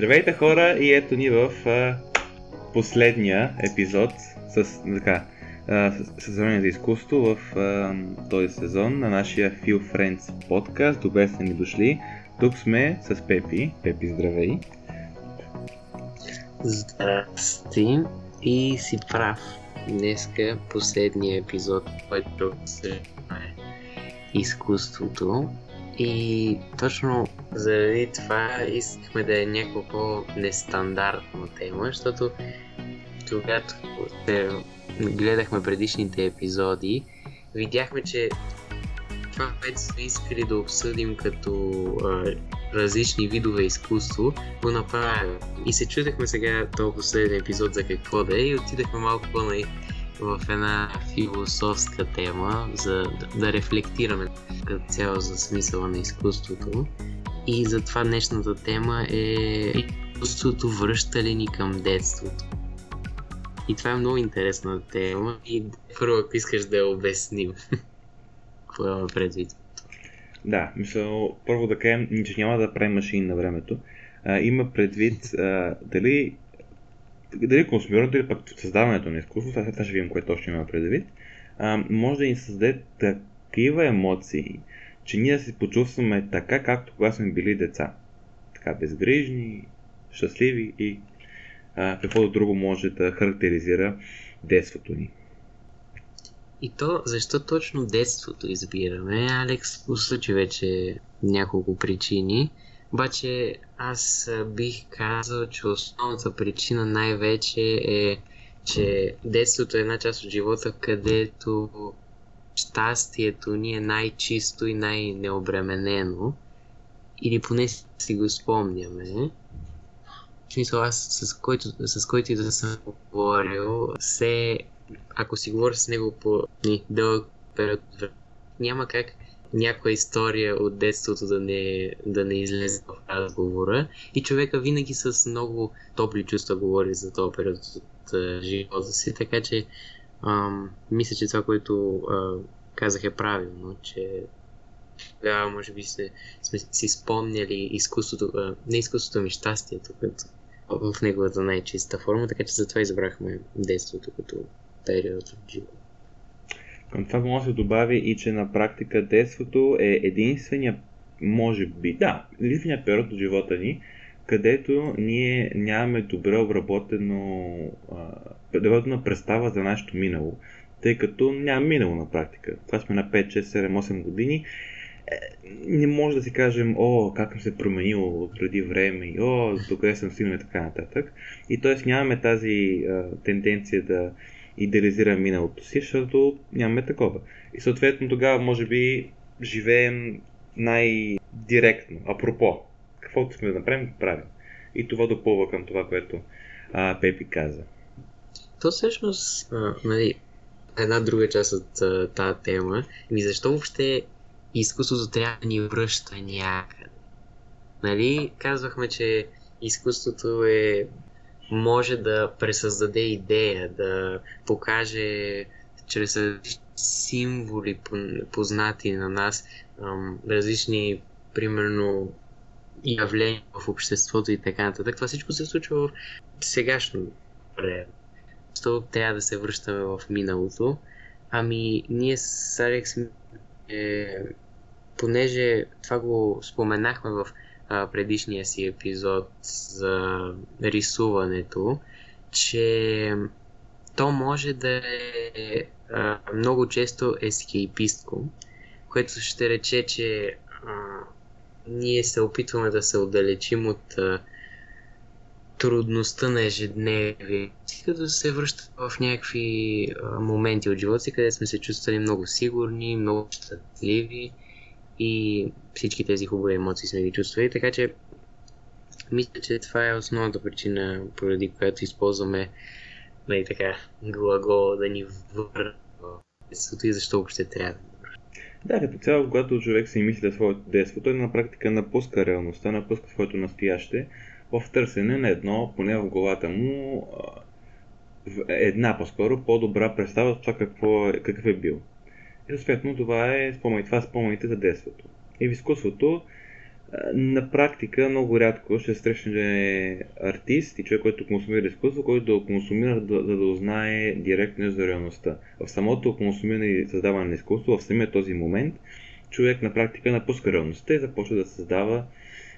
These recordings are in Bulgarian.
Здравейте хора и ето ни в а, последния епизод с така, състезание за изкуство в а, този сезон на нашия Feel Friends подкаст. Добре сте ни дошли. Тук сме с Пепи. Пепи, здравей. Здрасти и си прав. Днеска последния епизод, който се изкуството. И точно заради това искахме да е няколко нестандартна тема, защото когато гледахме предишните епизоди, видяхме, че това, което сме искали да обсъдим като различни видове изкуство, го направим. И се чудехме сега този последен епизод за какво да е и отидахме малко по в една философска тема, за да, рефлектираме като цяло за смисъла на изкуството. И затова днешната тема е изкуството връща ли ни към детството. И това е много интересна тема и първо ако искаш да я обясним. Какво имаме предвид? Да, мисля, първо да кажем, че няма да правим машини на времето. А, има предвид а, дали дали консумирането или пък създаването на изкуство, сега ще видим кое точно има предвид, а, може да ни създаде такива емоции, че ние се почувстваме така, както когато сме били деца. Така безгрижни, щастливи и а, каквото друго може да характеризира детството ни. И то, защо точно детството избираме? Алекс посочи вече няколко причини. Обаче аз бих казал, че основната причина най-вече е, че детството е една част от живота, където щастието ни е най-чисто и най-необременено. Или поне си го спомняме. В смисъл, аз с който, с който и да съм говорил, се, ако си говоря с него по дълъг период, няма как някоя история от детството да не, да не излезе в разговора. И човека винаги с много топли чувства говори за този период от живота си, така че ам, мисля, че това, което а, казах е правилно, че тогава може би се, сме си спомняли изкуството, а, не изкуството ми, щастието, като в неговата най-чиста форма, така че затова избрахме детството като период от живота. Към това може да се добави и, че на практика детството е единствения, може би, да, единствения период от живота ни, където ние нямаме добре обработено, обработена представа за нашето минало, тъй като няма минало на практика. Това сме на 5, 6, 7, 8 години. Е, не може да си кажем, о, как съм се променил преди време, и о, докъде съм стигнал и така нататък. И т.е. нямаме тази а, тенденция да идеализира миналото си, защото нямаме такова. И съответно тогава може би живеем най-директно. Апропо, каквото сме да направим, правим. И това допълва към това, което а, Пепи каза. То всъщност, нали, една друга част от тази тема, ми защо въобще изкуството трябва да ни връща някъде? Нали, казвахме, че изкуството е може да пресъздаде идея, да покаже чрез символи, познати на нас, различни, примерно, явления в обществото и така нататък. Това всичко се случва в сегашно време. То трябва да се връщаме в миналото. Ами, ние с Алекс, е, понеже това го споменахме в а, предишния си епизод за рисуването, че то може да е а, много често ескейпистко, което ще рече, че а, ние се опитваме да се отдалечим от а, трудността на ежедневие, като се връща в някакви а, моменти от живота си, където сме се чувствали много сигурни, много щастливи и всички тези хубави емоции сме ги чувствали, така че мисля, че това е основната причина, поради която използваме нали, така, глагола да ни върна и защо въобще трябва да като цяло, когато човек си мисли за своето детство, той на практика напуска реалността, напуска своето настояще в търсене на едно, поне в главата му, една по-скоро по-добра представа за това какво е, какъв е бил. И съответно това е спомен, това спомените за детството. И в изкуството на практика много рядко ще срещне артист и човек, който консумира изкуство, който да консумира, да, да узнае директно за реалността. В самото консумиране и създаване на изкуство, в самия този момент, човек на практика напуска реалността и започва да създава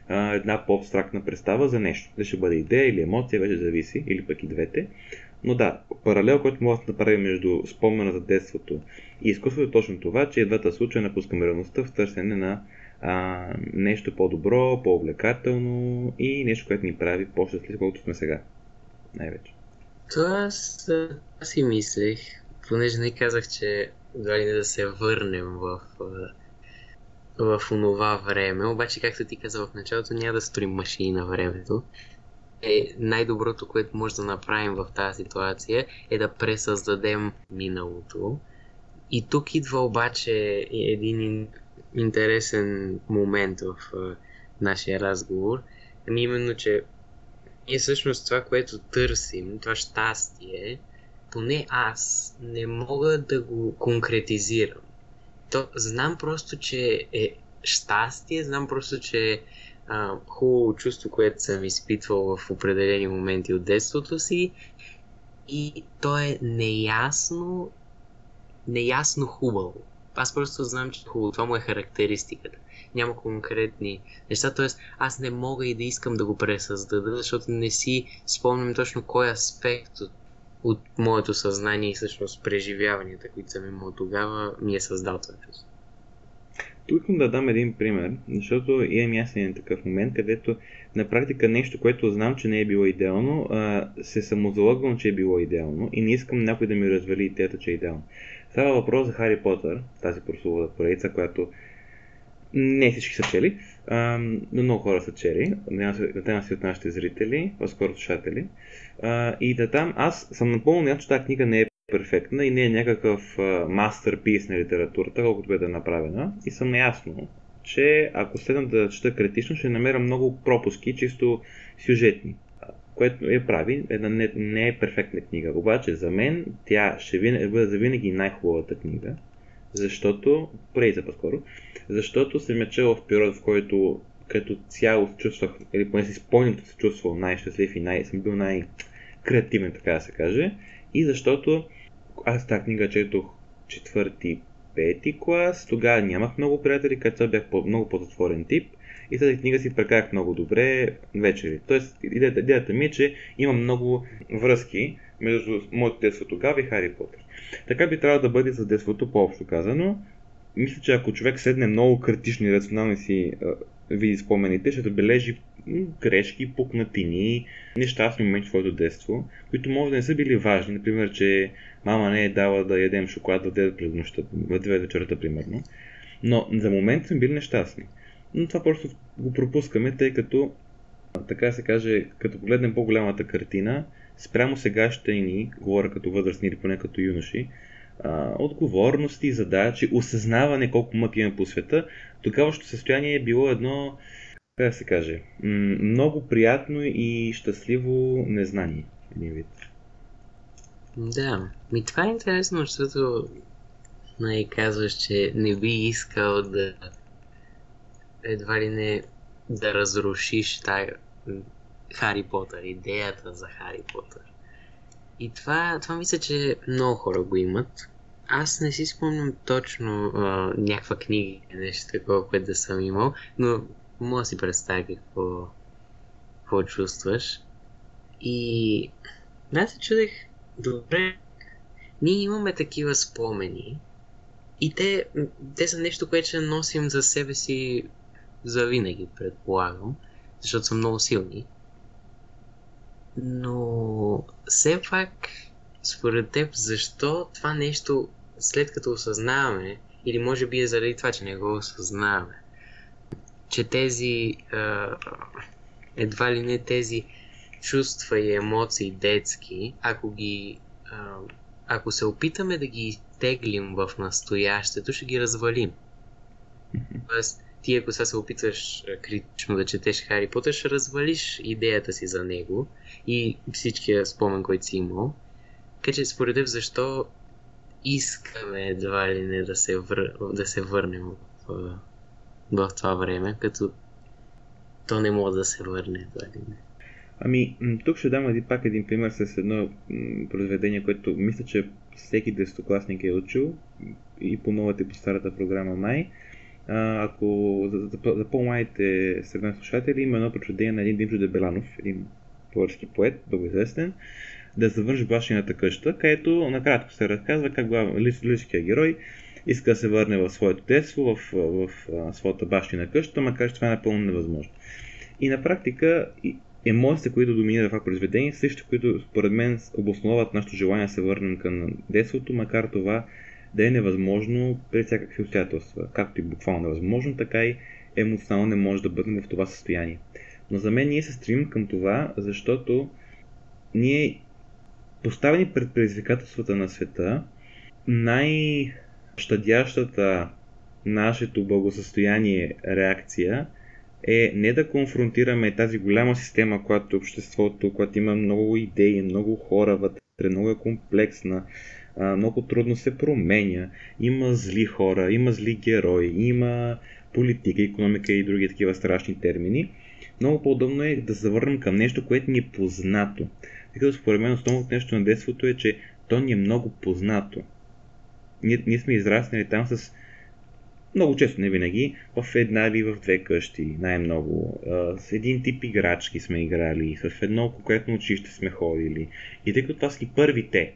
а, една по-абстрактна представа за нещо. Да ще бъде идея или емоция, вече зависи, или пък и двете. Но да, паралел, който може да направим между спомена за детството и изкуството е точно това, че двата случая напускаме реалността в търсене на а, нещо по-добро, по-увлекателно и нещо, което ни прави по-щастливи, колкото сме сега. Най-вече. Това аз, аз си мислех, понеже не казах, че дали не да се върнем в, в онова време, обаче както ти каза в началото, няма да строим машини на времето. Е, най-доброто, което може да направим в тази ситуация е да пресъздадем миналото. И тук идва обаче един интересен момент в нашия разговор. Ами именно, че ние всъщност това, което търсим, това щастие, поне аз не мога да го конкретизирам. То, знам просто, че е щастие, знам просто, че е а, хубаво чувство, което съм изпитвал в определени моменти от детството си и то е неясно, неясно хубаво. Аз просто знам, че хубаво, това му е характеристиката. Няма конкретни неща, т.е. аз не мога и да искам да го пресъздада, защото не си спомням точно кой аспект от, от моето съзнание и всъщност преживяванията, които съм имал тогава, ми е създал това чувство. Тук искам да дам един пример, защото имам ясен такъв момент, където на практика нещо, което знам, че не е било идеално, се самозалъгвам, че е било идеално и не искам някой да ми развали идеята, че е идеално. Става въпрос за Хари Потър, тази прословата поредица, която не всички са чели, а, но много хора са чели, надявам се от нашите зрители, по-скоро слушатели. А, и да там аз съм напълно наясно, че тази книга не е перфектна и не е някакъв мастерпис на литературата, колкото бе да е направена. И съм наясно, че ако следвам да чета критично, ще намеря много пропуски, чисто сюжетни което я прави една не, не е перфектна книга. Обаче за мен тя ще бъде за винаги най-хубавата книга, защото, прейза по-скоро, защото съм я чел в период, в който като цяло се чувствах, или поне си спомням, че се чувствал най-щастлив и най- съм бил най-креативен, така да се каже. И защото аз тази книга четох четвърти, пети клас, тогава нямах много приятели, като бях по- много по-затворен тип и тази книга си прекарах много добре вечери. Тоест, идеята, идеята ми е, че има много връзки между моето детство тогава и Хари Потър. Така би трябвало да бъде за детството по-общо казано. Мисля, че ако човек седне много критично и рационално си види спомените, ще забележи грешки, пукнатини, нещастни моменти в своето детство, които може да не са били важни. Например, че мама не е дала да ядем шоколад в 9 през нощта, в 2 вечерта, примерно. Но за момент сме били нещастни. Но това просто го пропускаме, тъй като, така се каже, като погледнем по-голямата картина, спрямо сегашните ни, говоря като възрастни или поне като юноши, а, отговорности, задачи, осъзнаване колко мък има по света, тогавашното състояние е било едно, как да се каже, много приятно и щастливо незнание. Един вид. Да, ми това е интересно, защото най- казваш, че не би искал да едва ли не да разрушиш тая Хари Потър, идеята за Хари Потър. И това, това мисля, че много хора го имат. Аз не си спомням точно а, някаква книга или нещо такова, което да съм имал, но мога да си представя какво, какво чувстваш. И аз се чудех, добре, ние имаме такива спомени и те, те са нещо, което ще носим за себе си за винаги, предполагам, защото са много силни. Но все пак, според теб, защо това нещо, след като осъзнаваме, или може би е заради това, че не го осъзнаваме, че тези, едва ли не тези чувства и емоции детски, ако ги, ако се опитаме да ги теглим в настоящето, ще ги развалим. Тоест, ти ако сега се опитваш критично да четеш Хари Потър, ще развалиш идеята си за него и всичкия спомен, който си имал. Така че според теб защо искаме едва ли не да се, вър... да се върнем в, в това време, като то не може да се върне. не. Ами, тук ще дам един, пак един пример с едно произведение, което мисля, че всеки десетокласник е учил и по новата и по старата програма май. А, ако за, за, по-младите средни слушатели има едно произведение на един Димчо Дебеланов, един български поет, много известен, да завърши бащината къща, където накратко се разказва как лирическия герой иска да се върне в своето детство, в, в, в, своята бащина къща, макар че това е напълно невъзможно. И на практика емоциите, които доминират това произведение, също, които според мен обосновават нашето желание да се върнем към детството, макар това да е невъзможно при всякакви обстоятелства. Както и буквално невъзможно, така и емоционално не може да бъдем в това състояние. Но за мен ние се стремим към това, защото ние поставени пред предизвикателствата на света, най-щадящата нашето благосъстояние реакция е не да конфронтираме тази голяма система, която е обществото, която има много идеи, много хора вътре, много е комплексна, много трудно се променя, има зли хора, има зли герои, има политика, економика и други такива страшни термини. Много по-удобно е да завърнем към нещо, което ни е познато. Като според мен основното нещо на детството е, че то ни е много познато. Ние, ние сме израснали там с много често, не винаги, в една или в две къщи, най-много. С един тип играчки сме играли, с едно конкретно училище сме ходили. И тъй като това са първите,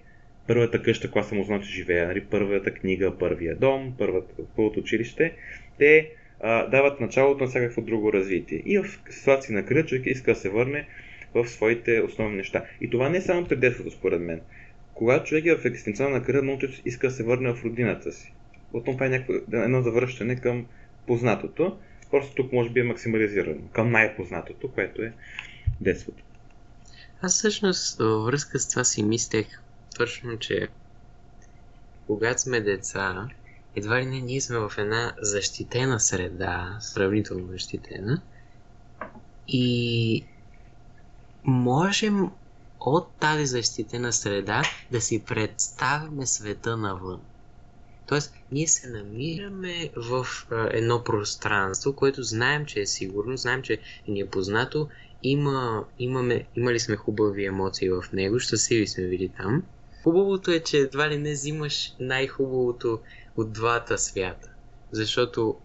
първата къща, която съм узнал, че живея, нали, първата книга, първия дом, първата, първото училище, те а, дават началото на всякакво друго развитие. И в ситуации на кръг човек иска да се върне в своите основни неща. И това не е само пред детството, според мен. Когато човек е в екстенционна кръга, много често иска да се върне в родината си. Отново това е някакво, едно завръщане към познатото. Просто тук може би е максимализирано. Към най-познатото, което е детството. Аз всъщност във връзка с това си мислех точно, че когато сме деца, едва ли не ние сме в една защитена среда, сравнително защитена, и можем от тази защитена среда да си представяме света навън. Тоест, ние се намираме в а, едно пространство, което знаем, че е сигурно, знаем, че ни е познато, има, имаме, имали сме хубави емоции в него, щастливи сме били там. Хубавото е, че едва ли не взимаш най-хубавото от двата свята. Защото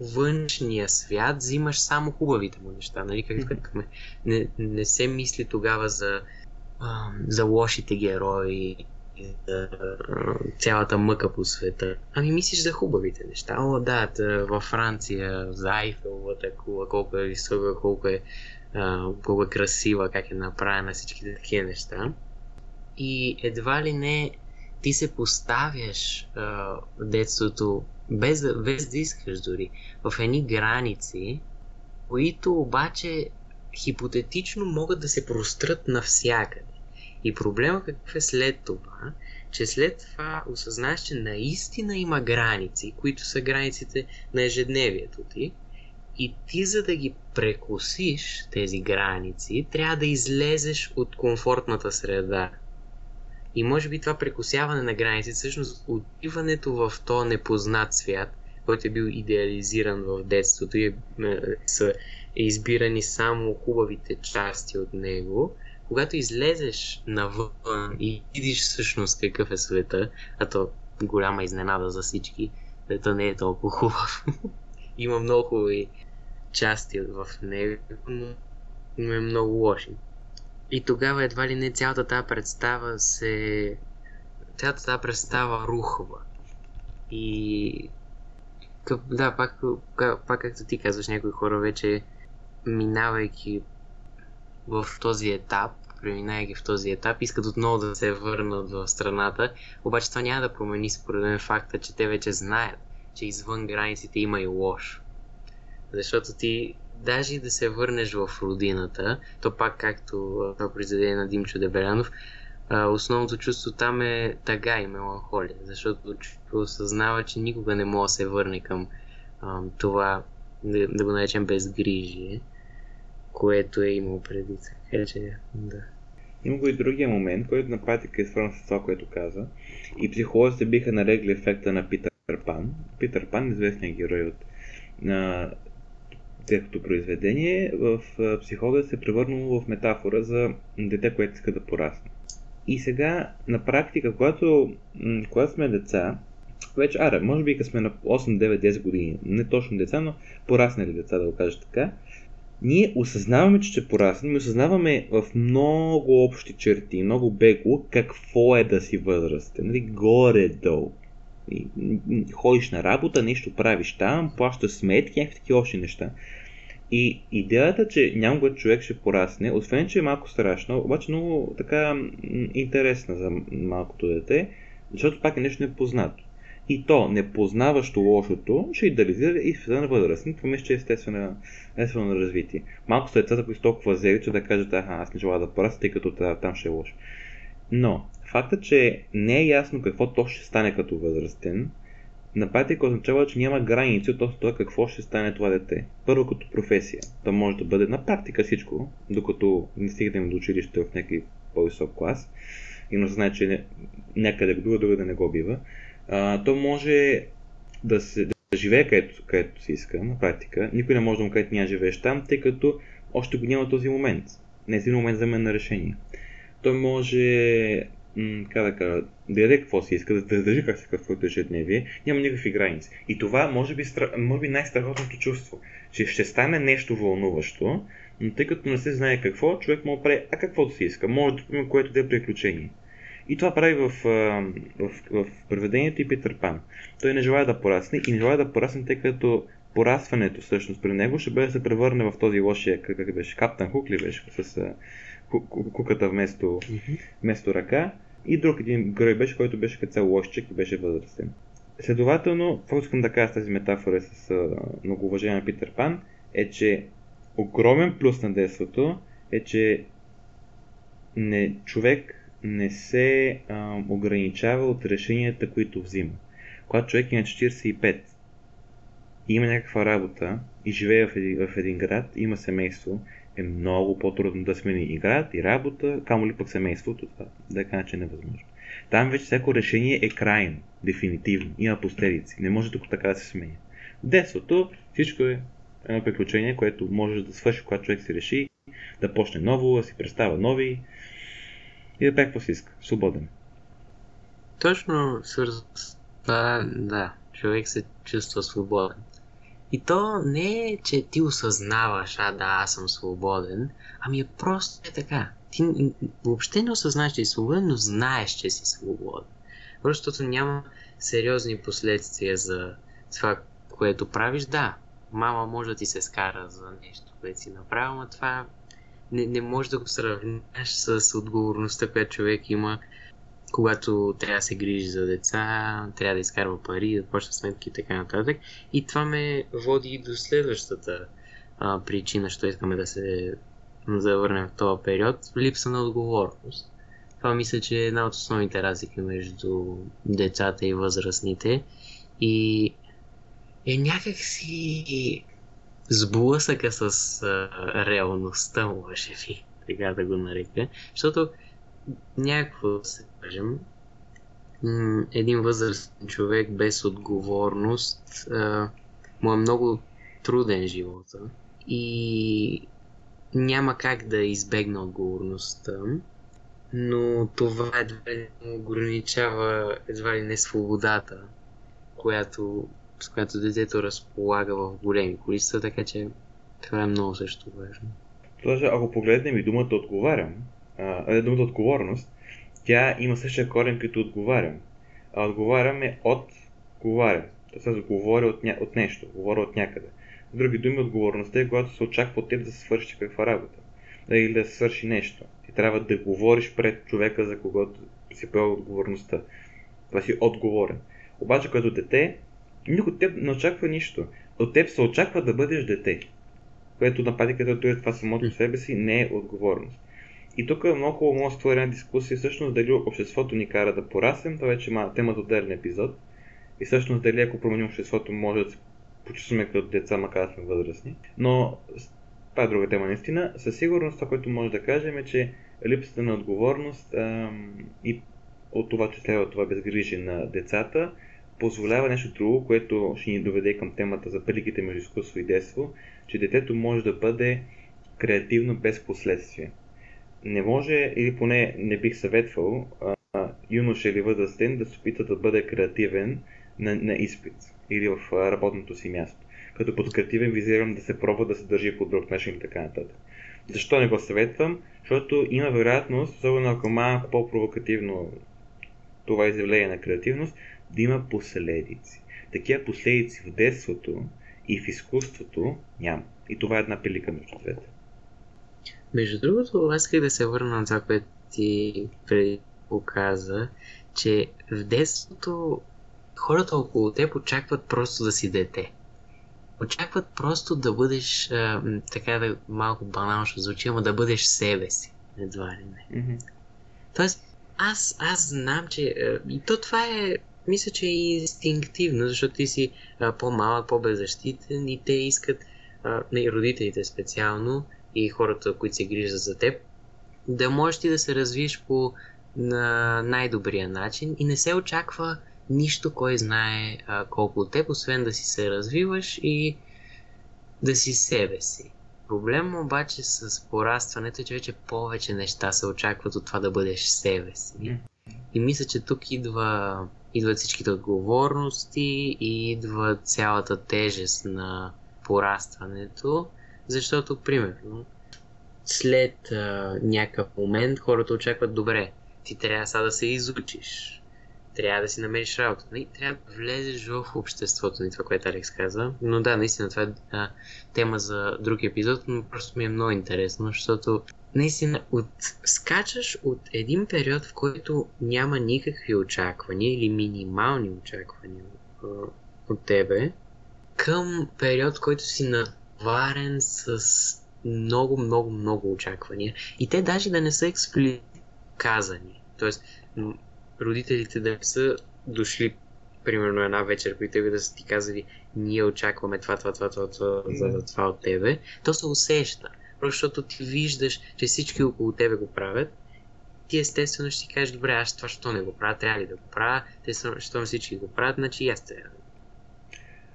външния свят взимаш само хубавите му неща, нали? Как не, не се мисли тогава за, а, за лошите герои, за цялата мъка по света. Ами мислиш за хубавите неща. О, да, тъ, във Франция, за Айфеловата кула, колко е висока, колко е, а, колко е красива, как е направена, всички такива неща. И едва ли не ти се поставяш а, детството, без, без да искаш дори, в едни граници, които обаче хипотетично могат да се прострат навсякъде. И проблема какъв е след това, че след това осъзнаеш, че наистина има граници, които са границите на ежедневието ти, и ти за да ги прекусиш тези граници, трябва да излезеш от комфортната среда, и може би това прекусяване на граници, всъщност отиването в този непознат свят, който е бил идеализиран в детството и е, са избирани само хубавите части от него, когато излезеш навън и видиш всъщност какъв е света, а то голяма изненада за всички, света не е толкова хубав. Има много хубави части в него, но е много лоши. И тогава едва ли не цялата тази представа се... Цялата тази представа рухва. И... Да, пак, пак както ти казваш, някои хора вече минавайки в този етап, преминайки в този етап, искат отново да се върнат в страната, обаче това няма да промени според мен факта, че те вече знаят, че извън границите има и лошо. Защото ти даже и да се върнеш в родината, то пак както това произведение на Димчо Дебелянов, основното чувство там е тъга и меланхолия, защото осъзнава, че никога не може да се върне към това, да, го наречем безгрижие, което е имал преди. Така че, да. Има го и другия момент, който на практика е свързан с това, което каза. И психолозите биха нарекли ефекта на Питър Пан. Питър Пан, известният герой от на детското произведение в психологията се е превърнало в метафора за дете, което иска да порасне. И сега, на практика, когато, когато сме деца, вече, аре, може би като сме на 8, 9, 10 години, не точно деца, но пораснали деца, да го кажа така, ние осъзнаваме, че ще пораснем и осъзнаваме в много общи черти, много бегло, какво е да си възрастен. Нали, горе-долу. Ходиш на работа, нещо правиш там, плащаш сметки, някакви такива общи неща. И идеята, че няма го човек ще порасне, освен че е малко страшно, обаче много така интересна за малкото дете, защото пак е нещо непознато. И то, непознаващо лошото, ще идеализира и в на възрастни. Това мисля, че е естествено, естествено развитие. Малко са децата, които толкова зели, че да кажат, аха, аз не желая да порасна, тъй като там ще е лошо. Но, фактът, че не е ясно какво то ще стане като възрастен, на практика означава, че няма граници относно това какво ще стане това дете. Първо като професия. То може да бъде на практика всичко, докато не стигнем до училище в някакъв по-висок клас. И но знае, че някъде друга, друга да не го бива а, то може да, се, да живее където, където си иска, на практика. Никой не може да му каже, няма живееш там, тъй като още го няма този момент. Не е момент за мен на решение. Той може, м- как да кажа, да яде какво си иска, да, да държи как се каквото ежедневие, няма никакви граници. И това може би, може би най-страхотното чувство, че ще стане нещо вълнуващо, но тъй като не се знае какво, човек може да прави, а каквото си иска. Може да има което да е приключение. И това прави в, в, в, в преведението и Питър Пан. Той не желая да порасне и не желая да порасне, тъй като порасването всъщност при него ще бъде да се превърне в този лошия, как беше, Каптан Хук ли беше, с куката вместо, вместо ръка. И друг един герой беше, който беше като цял лошчик и беше възрастен. Следователно, какво искам да кажа с тази метафора с много уважение на Питър Пан, е, че огромен плюс на детството е, че не, човек не се а, ограничава от решенията, които взима. Когато човек е на 45 и има някаква работа и живее в един, в един град, има семейство, е много по-трудно да смени и град, и работа, камо ли пък семейството, това да кажа, че е невъзможно. Там вече всяко решение е крайно, дефинитивно, има последици, не може тук така да се сменя. Детството всичко е едно приключение, което можеш да свърши, когато човек си реши да почне ново, да си представя нови и да прави какво си иска. Свободен. Точно свързано с това, да, човек се чувства свободен. И то не е, че ти осъзнаваш, а да, аз съм свободен, ами е просто е така. Ти въобще не осъзнаеш, че си свободен, но знаеш, че си свободен. Просто защото няма сериозни последствия за това, което правиш. Да, мама може да ти се скара за нещо, което си направил, но това не, не можеш да го сравниш с отговорността, която човек има, когато трябва да се грижи за деца, трябва да изкарва пари, да почва сметки и така нататък. И това ме води до следващата а, причина, що искаме да се завърнем в този период липса на отговорност. Това мисля, че е една от основните разлики между децата и възрастните. И е някакси сблъсъка с а, реалността, може би, така да го нарека. Защото някакво се кажем, един възрастен човек без отговорност а, му е много труден живота и няма как да избегне отговорността, но това едва ли ограничава едва ли не свободата, която с която детето разполага в големи количества, така че това е много също важно. Даже ако погледнем и думата отговарям, а, думата отговорност, тя има същия корен като отговарям. А отговарям е от говоря. Тоест говоря от, ня... от нещо, говоря от някъде. С други думи, отговорността е когато се очаква от теб да се свърши каква работа. Да, или да свърши нещо. Ти трябва да говориш пред човека, за когото си поел отговорността. Това си отговорен. Обаче като дете, никой от теб не очаква нищо. От теб се очаква да бъдеш дете. Което на практика е това самото себе си не е отговорност. И тук е много хубаво може да една дискусия всъщност дали обществото ни кара да пораснем, това вече има темата отделен епизод. И всъщност дали ако променим обществото може да се почувстваме като деца, макар да сме възрастни. Но това е друга тема наистина. Със сигурност това, което може да кажем е, че липсата на отговорност ам, и от това, че следва това безгрижие на децата, позволява нещо друго, което ще ни доведе към темата за приликите между изкуство и детство, че детето може да бъде креативно без последствия. Не може, или поне не бих съветвал, а, юноша или възрастен да се опита да бъде креативен на, на изпит или в работното си място. Като под креативен визирам да се пробва да се държи по друг начин и така нататък. Защо не го съветвам? Защото има вероятност, особено ако малко по-провокативно това изявление на креативност, да има последици. Такива последици в детството и в изкуството няма. И това е една пилика между двете. Между другото, аз исках да се върна на това, което ти преди показа, че в детството хората около теб очакват просто да си дете. Очакват просто да бъдеш, а, така да малко банално ще звучи, ама да бъдеш себе си. Едва ли не. Mm-hmm. Тоест, аз, аз знам, че а, и то това е, мисля, че е инстинктивно, защото ти си а, по-малък, по-беззащитен и те искат, а, и родителите специално, и хората, които се грижат за теб, да можеш ти да се развиеш по на най-добрия начин и не се очаква нищо, кой знае а, колко от теб, освен да си се развиваш и да си себе си. Проблем обаче с порастването е, че вече повече неща се очакват от това да бъдеш себе си. И мисля, че тук идва, идват всичките отговорности и идва цялата тежест на порастването, защото, примерно, след а, някакъв момент хората очакват добре, ти трябва сега да се изучиш, трябва да си намериш работа. Не, трябва да влезеш в обществото, ни това, което Алекс каза. Но да, наистина, това е а, тема за друг епизод, но просто ми е много интересно, защото наистина от, скачаш от един период, в който няма никакви очаквания или минимални очаквания а, от тебе, към период, който си наварен с много, много, много очаквания. И те даже да не са експлицитно казани. Тоест, родителите да не са дошли примерно една вечер при тебе да са ти казали ние очакваме това, това, това, това, това, за това от тебе, то се усеща. Просто защото ти виждаш, че всички около тебе го правят, ти естествено ще си кажеш, добре, аз това що не го правя, трябва ли да го правя, те що всички го правят, значи и аз трябва.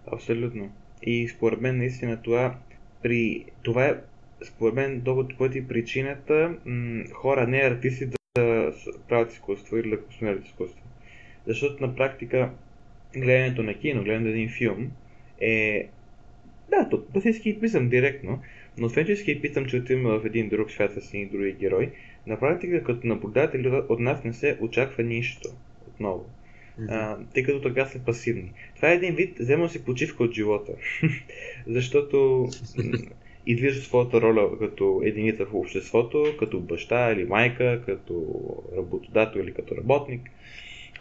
Абсолютно. И според мен наистина това при... Това е според мен дългото пъти причината м- хора, не артисти да правят изкуство или да консумират изкуство. Защото на практика гледането на кино, гледането на един филм е... Да, то, то си скейпизъм директно, но освен че скейпизъм, че отиваме в един друг свят с един други герой, на практика като наблюдатели от нас не се очаква нищо отново. Тъй като така са пасивни. Това е един вид, взема си почивка от живота. Защото и движат своята роля като единица в обществото, като баща или майка, като работодател или като работник,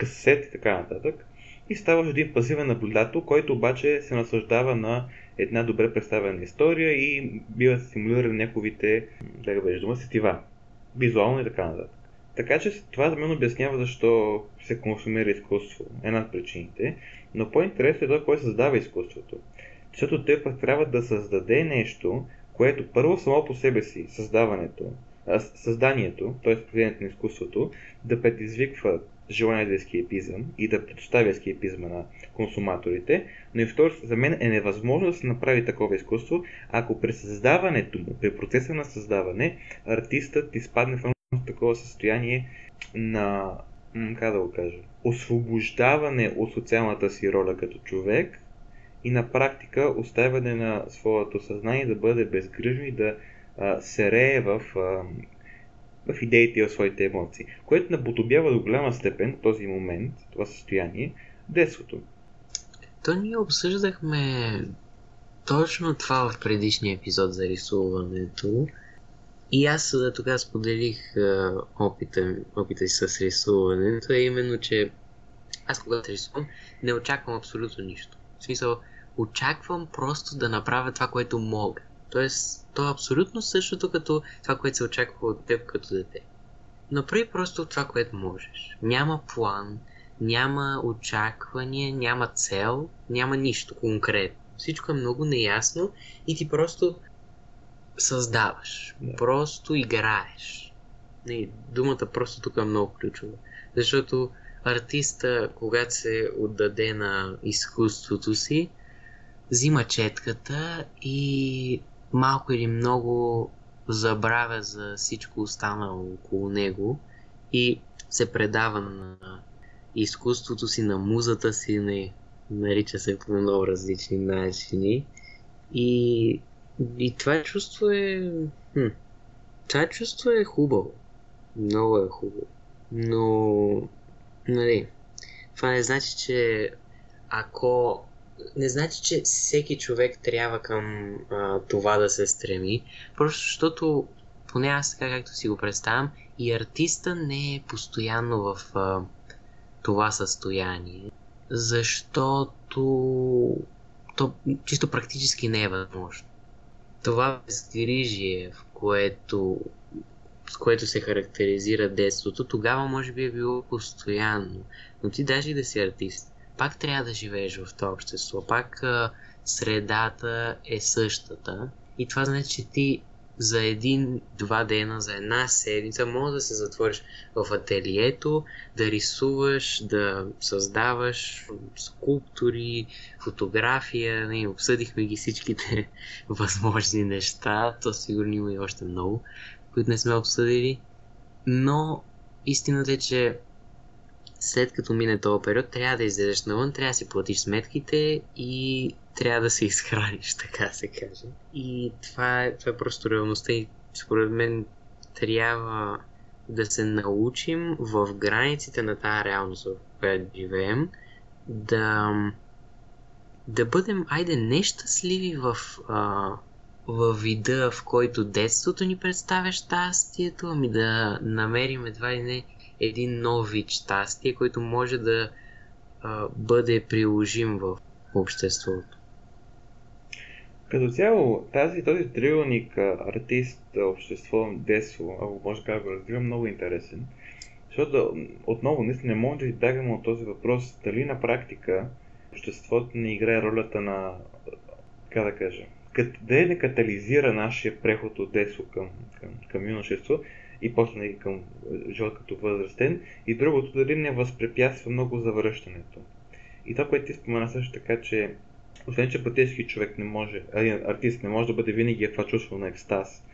съсед и така нататък. И ставаш един пасивен наблюдател, който обаче се наслаждава на една добре представена история и бива стимулиран неговите, да го дума, сетива. Визуално и така нататък. Така че това за мен обяснява защо се консумира изкуство. Една от причините. Но по-интересно е това, кой създава изкуството. Защото той пък трябва да създаде нещо, което първо само по себе си, създаването, създанието, т.е. произведението на изкуството, да предизвиква желание за ескейпизъм и да предоставя ескейпизма на консуматорите, но и второ, за мен е невъзможно да се направи такова изкуство, ако при създаването му, при процеса на създаване, артистът изпадне в такова състояние на, как да го кажа, освобождаване от социалната си роля като човек и на практика оставяне на своето съзнание да бъде безгрижно и да а, се рее в, а, в идеите и в своите емоции, което наподобява до голяма степен този момент, това състояние, детството. То ние обсъждахме точно това в предишния епизод за рисуването. И аз да тогава споделих опита, опита си с рисуването, е именно, че аз когато рисувам, не очаквам абсолютно нищо. В смисъл, очаквам просто да направя това, което мога. Тоест, то е абсолютно същото като това, което се очаква от теб като дете. Направи просто това, което можеш. Няма план, няма очаквания, няма цел, няма нищо конкретно. Всичко е много неясно и ти просто създаваш. Да. Просто играеш. Не, думата просто тук е много ключова. Защото артиста, когато се отдаде на изкуството си, взима четката и малко или много забравя за всичко останало около него и се предава на изкуството си, на музата си, не, нарича се по много различни начини. И, и това чувство е... Това чувство е хубаво. Много е хубаво. Но, нали, това не значи, че ако не значи, че всеки човек трябва към а, това да се стреми, просто защото, поне аз така както си го представям, и артиста не е постоянно в а, това състояние, защото то чисто практически не е възможно. Това безгрижие, в което, с което се характеризира детството, тогава може би е било постоянно. Но ти даже и да си артист, пак трябва да живееш в това общество, пак а, средата е същата. И това значи, че ти за един-два дена, за една седмица, може да се затвориш в ателието, да рисуваш, да създаваш скулптури, фотография, не, обсъдихме ги всичките възможни неща, то сигурно има и още много, които не сме обсъдили, но истината е, че след като мине този период, трябва да излезеш навън, трябва да си платиш сметките и трябва да се изхраниш, така се каже. И това е, това е просто реалността и според мен трябва да се научим в границите на тази реалност, в която живеем, да, да бъдем, айде, нещастливи в, а, в вида, в който детството ни представя щастието, ами да намерим едва ли не един нов вид щастие, който може да а, бъде приложим в обществото. Като цяло, тази, този триъгълник артист, общество, детство, ако може да го разбира, много интересен. Защото отново наистина не може да избягаме от този въпрос дали на практика обществото не играе ролята на, как да кажа, да не катализира нашия преход от детство към, към, към юношество и после нали, към живот като възрастен и другото дали не възпрепятства много завръщането. И това, което ти спомена също така, че освен, че пътейски човек не може, артист не може да бъде винаги в това чувство на екстаз.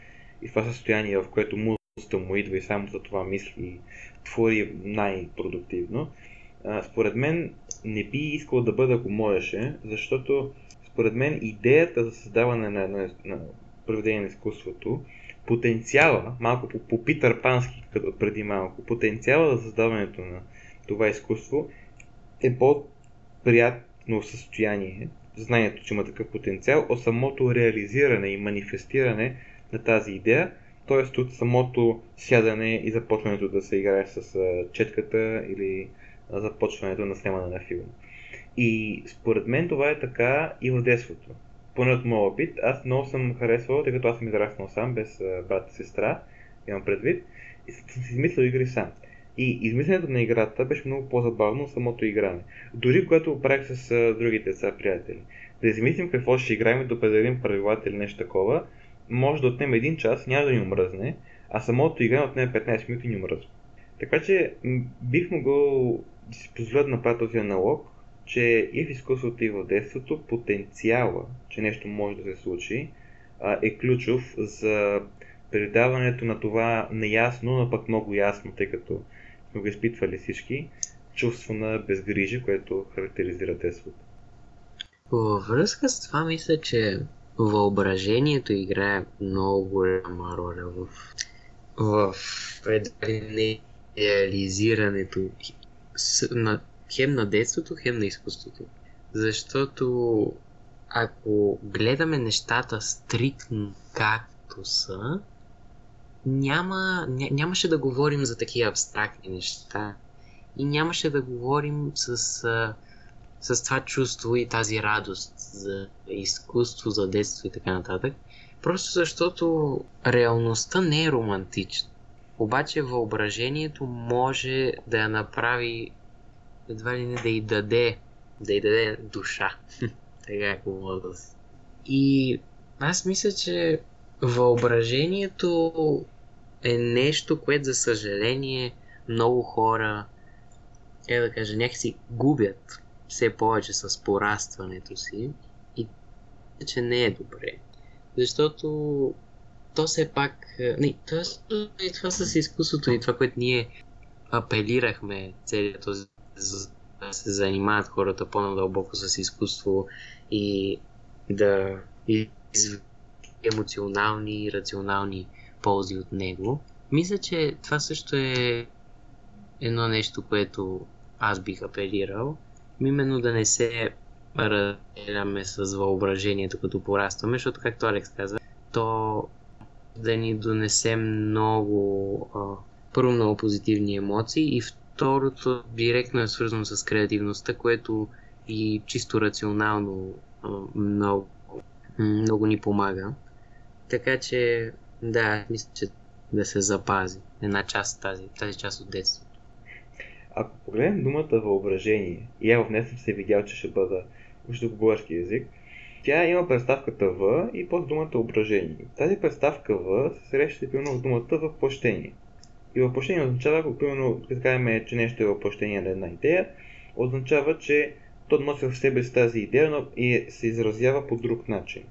И това състояние, в което музата му идва и само за това мисли и твори най-продуктивно, според мен не би искал да бъда, ако можеше, защото според мен идеята за създаване на, на, на проведение на изкуството, потенциала, малко по, по Питър Пански, като преди малко, потенциала за създаването на това изкуство е по-приятно състояние, знанието, че има такъв потенциал, от самото реализиране и манифестиране на тази идея, т.е. от самото сядане и започването да се играе с четката или започването на снимане на филм. И според мен това е така и в детството. Поне от моя опит, аз много съм харесвал, тъй като аз съм израснал сам, без брат и сестра, имам предвид, и съм си измислил игри сам. И измисленето на играта беше много по-забавно от самото игране. Дори когато правих с другите деца приятели. Да измислим какво ще играем и да определим правилата или нещо такова, може да отнеме един час, няма да ни омръзне, а самото игране отнеме 15 минути и ни омръзва. Така че бих могъл да си позволя да направя този аналог, че и в изкуството и в детството потенциала, че нещо може да се случи, е ключов за предаването на това неясно, но пък много ясно, тъй като го изпитвали всички, чувство на безгрижие, което характеризира детството. Във връзка с това мисля, че въображението играе много голяма роля в, в реализирането на, хем на детството, хем на изкуството. Защото ако гледаме нещата стриктно както са, няма, ня, нямаше да говорим за такива абстрактни неща и нямаше да говорим с, с това чувство и тази радост за изкуство, за детство и така нататък. Просто защото реалността не е романтична. Обаче въображението може да я направи едва ли не да й даде, да й даде душа. така е хубаво да И аз мисля, че въображението е нещо, което за съжаление много хора е да кажа, някакси губят все повече с порастването си и че не е добре. Защото то все пак... Не, то, и това с изкуството и това, което ние апелирахме целият този да се занимават хората по-надълбоко с изкуство и да емоционални и рационални ползи от него. Мисля, че това също е едно нещо, което аз бих апелирал. Именно да не се разделяме с въображението, като порастваме, защото, както Алекс каза, то да ни донесе много, първо много позитивни емоции и второто директно е свързано с креативността, което и чисто рационално много, много ни помага. Така че, да, мисля, че да се запази една част тази, тази част от детството. Ако погледнем думата въображение, и я в нея съм се видял, че ще бъда вижда български язик, тя има представката В и под думата въображение. Тази представка В се среща примерно в думата въплъщение. И въплъщение означава, ако примерно кажем, че нещо е въплъщение на една идея, означава, че то носи в себе си тази идея, но и се изразява по друг начин.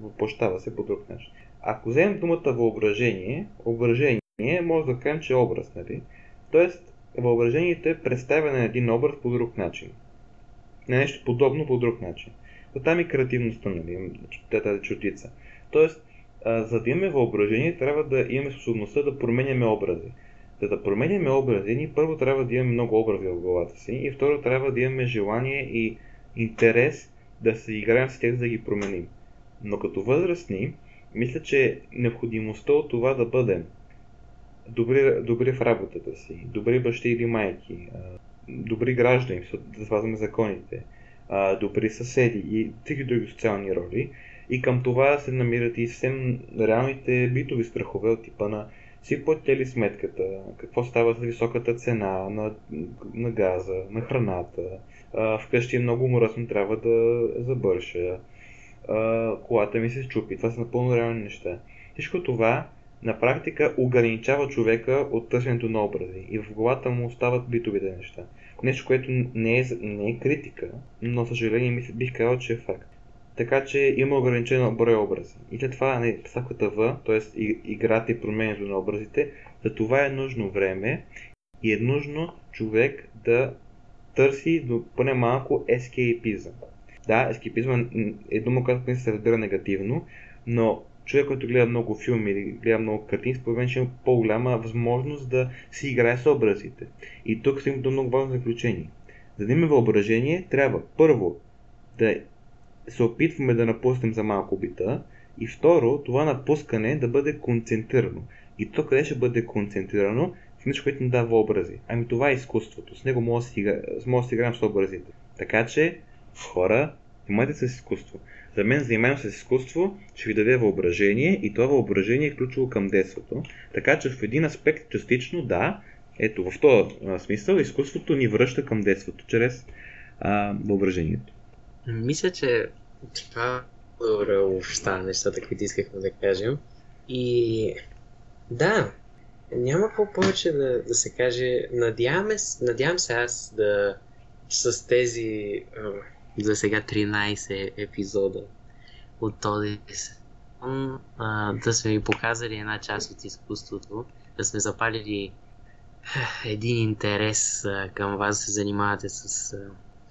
Въплъщава се по друг начин. Ако вземем думата въображение, въображение може да кажем, че е образ, нали? Тоест, въображението е представяне на един образ по друг начин. На нещо подобно по друг начин. Оттам и креативността, нали? Тази чутица. Тоест, за да имаме въображение, трябва да имаме способността да променяме образи. За да променяме образи, ние първо трябва да имаме много образи в главата си и второ трябва да имаме желание и интерес да се играем с тях, за да ги променим. Но като възрастни, мисля, че необходимостта от това да бъдем добри, добри в работата си, добри бащи или майки, добри граждани, да спазваме законите, добри съседи и всички други социални роли. И към това се намират и съвсем реалните битови страхове от типа на си платите ли сметката, какво става с високата цена на, на газа, на храната, вкъщи е много мръсно, трябва да забърша, колата ми се щупи. Това са напълно реални неща. Всичко това на практика ограничава човека от търсенето на образи и в главата му остават битовите неща. Нещо, което не е, не е критика, но съжаление мисля, бих казал, че е факт. Така че има ограничено брой образи. И след това не, поставката В, т.е. играта и променето на образите, за това е нужно време и е нужно човек да търси до поне малко ескейпизъм. Да, ескейпизъм е дума, която се разбира негативно, но човек, който гледа много филми или гледа много картини, според мен ще има по-голяма възможност да си играе с образите. И тук стигам до много важно заключение. За да имаме въображение, трябва първо да се опитваме да напуснем за малко бита и второ, това напускане да бъде концентрирано. И то къде ще бъде концентрирано? В нещо, което ни дава образи. Ами това е изкуството. С него може да си играем с образите. Така че, хора, занимайте се с изкуство. За мен занимаването с изкуство ще ви даде въображение и това въображение е ключово към детството. Така че в един аспект частично да, ето в този смисъл изкуството ни връща към детството чрез а, въображението. Мисля, че това добре обща нещата, които искахме да кажем. И да, няма какво повече да, да се каже. Надяваме, надявам се аз да с тези за сега 13 епизода от този сезон, да сме ви показали една част от изкуството, да сме запалили един интерес към вас да се занимавате с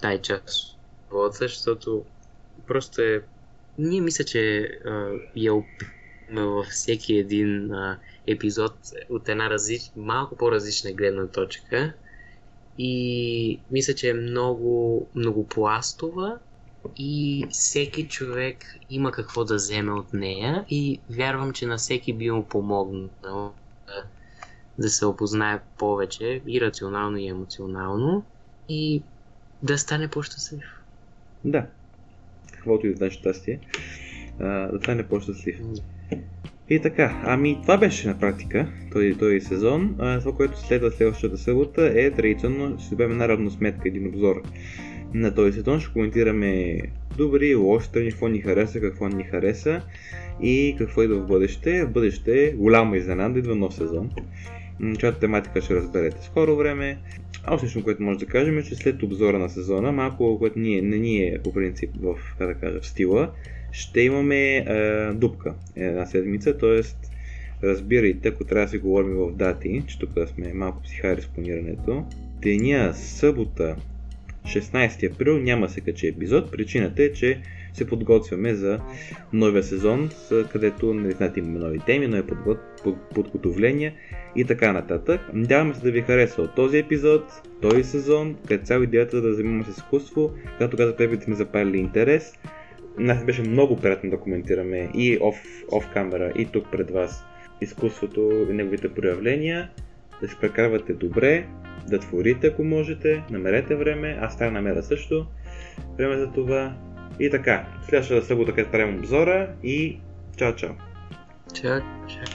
тази част от защото просто е... Ние мисля, че я опитваме във всеки един епизод от една различ... малко по-различна гледна точка и мисля, че е много, много пластова и всеки човек има какво да вземе от нея и вярвам, че на всеки би му помогнал да, да се опознае повече и рационално и емоционално и да стане по-щастлив. Да. Каквото и да щастие. Да стане по-щастлив. И така, ами това беше на практика този, този сезон. А, това, което следва следващата събота е традиционно ще добавим една равносметка, един обзор на този сезон. Ще коментираме добри, лоши страни, какво ни хареса, какво ни хареса и какво идва в бъдеще. В бъдеще голяма изненада идва нов сезон. чиято тематика ще разберете скоро време. А още което може да кажем е, че след обзора на сезона, малко, което ние, не ни е по принцип в, как да кажа, в стила, ще имаме е, дупка една седмица, т.е. разбирайте, ако трябва да си говорим в дати, че тук сме малко психари с планирането, деня събота 16 април няма се качи епизод. Причината е, че се подготвяме за новия сезон, където нали, знаете, имаме нови теми, нови подгот... подготовления и така нататък. Надяваме се да ви хареса от този епизод, този сезон, където цяло идеята да занимаваме с изкуство, както казах, те бите ми запалили интерес. Нас беше много приятно да коментираме и оф, камера, и тук пред вас изкуството и неговите проявления, да се прекарвате добре, да творите ако можете, намерете време, аз трябва намеря също време за това. И така, следващата събота, където правим обзора и чао чао! Чао, чао.